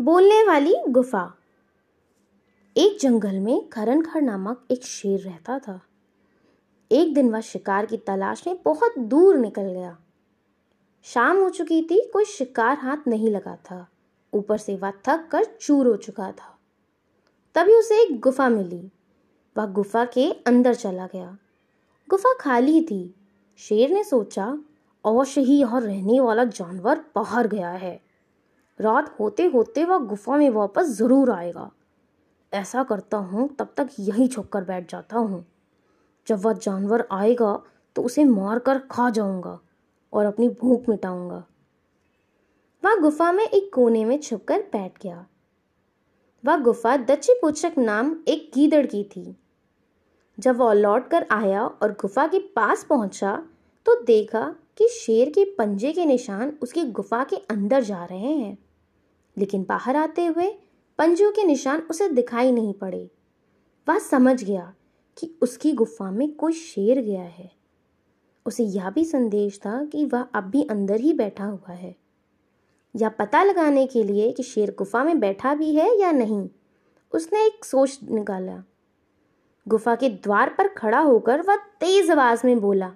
बोलने वाली गुफा। एक जंगल में खरनखर नामक एक शेर रहता था। एक दिन वह शिकार की तलाश में बहुत दूर निकल गया। शाम हो चुकी थी, कोई शिकार हाथ नहीं लगा था। ऊपर से वह थक कर चूर हो चुका था। तभी उसे एक गुफा मिली। वह गुफा के अंदर चला गया। गुफा खाली थी। शेर ने सोचा, अवश्य ही यहाँ रहने वाला जानवर बाहर गया है। रात होते होते वह गुफा में वापस ज़रूर आएगा। ऐसा करता हूँ, तब तक यहीं छुप कर बैठ जाता हूँ। जब वह जानवर आएगा तो उसे मार कर खा जाऊँगा और अपनी भूख मिटाऊँगा। वह गुफा में एक कोने में छुपकर बैठ गया। वह गुफा दच्ची पुचक नाम एक गीदड़ की थी। जब वह लौट कर आया और गुफा के पास पहुँचा तो देखा कि शेर के पंजे के निशान उसकी गुफा के अंदर जा रहे हैं। लेकिन बाहर आते हुए पंजों के निशान उसे दिखाई नहीं पड़े। वह समझ गया कि उसकी गुफा में कोई शेर गया है। उसे यह भी संदेश था कि वह अब भी अंदर ही बैठा हुआ है। या पता लगाने के लिए कि शेर गुफा में बैठा भी है या नहीं, उसने एक सोच निकाला। गुफा के द्वार पर खड़ा होकर वह तेज आवाज़ में बोला,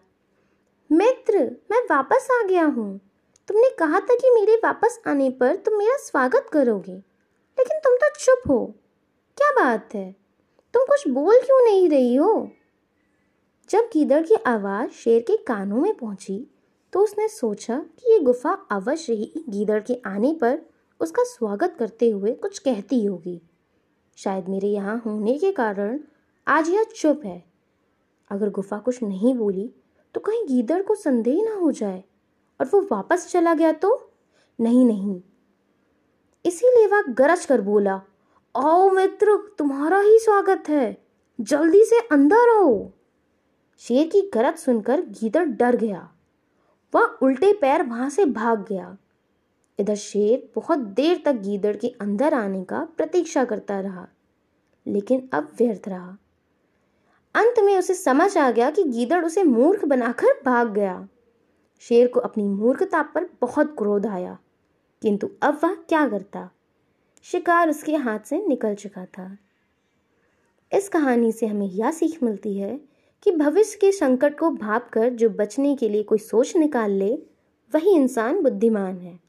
मित्र, मैं वापस आ गया हूँ। तुमने कहा था कि मेरे वापस आने पर तुम मेरा स्वागत करोगे। लेकिन तुम तो चुप हो। क्या बात है? तुम कुछ बोल क्यों नहीं रही हो? जब गीदड़ की आवाज़ शेर के कानों में पहुँची तो उसने सोचा कि ये गुफा अवश्य ही गीदड़ के आने पर उसका स्वागत करते हुए कुछ कहती होगी। शायद मेरे यहाँ होने के कारण आज यह चुप है। अगर गुफा कुछ नहीं बोली तो कहीं गीदड़ को संदेह ना हो जाए। और वो वापस चला गया तो? नहीं नहीं। इसीलिए वह गरज कर बोला, आओ मित्र, तुम्हारा ही स्वागत है। जल्दी से अंदर आओ। शेर की गरज सुनकर गीदड़ डर गया। वह उल्टे पैर वहाँ से भाग गया। इधर शेर बहुत देर तक गीदड़ के अंदर आने का प्रतीक्षा करता रहा, लेकिन अब व्यर्थ रहा। अंत में उसे समझ आ गया कि गीदड़ उसे मूर्ख बनाकर भाग गया। शेर को अपनी मूर्खता पर बहुत क्रोध आया। किंतु अब वह क्या करता? शिकार उसके हाथ से निकल चुका था। इस कहानी से हमें यह सीख मिलती है कि भविष्य के संकट को भाप कर जो बचने के लिए कोई सोच निकाल ले, वही इंसान बुद्धिमान है।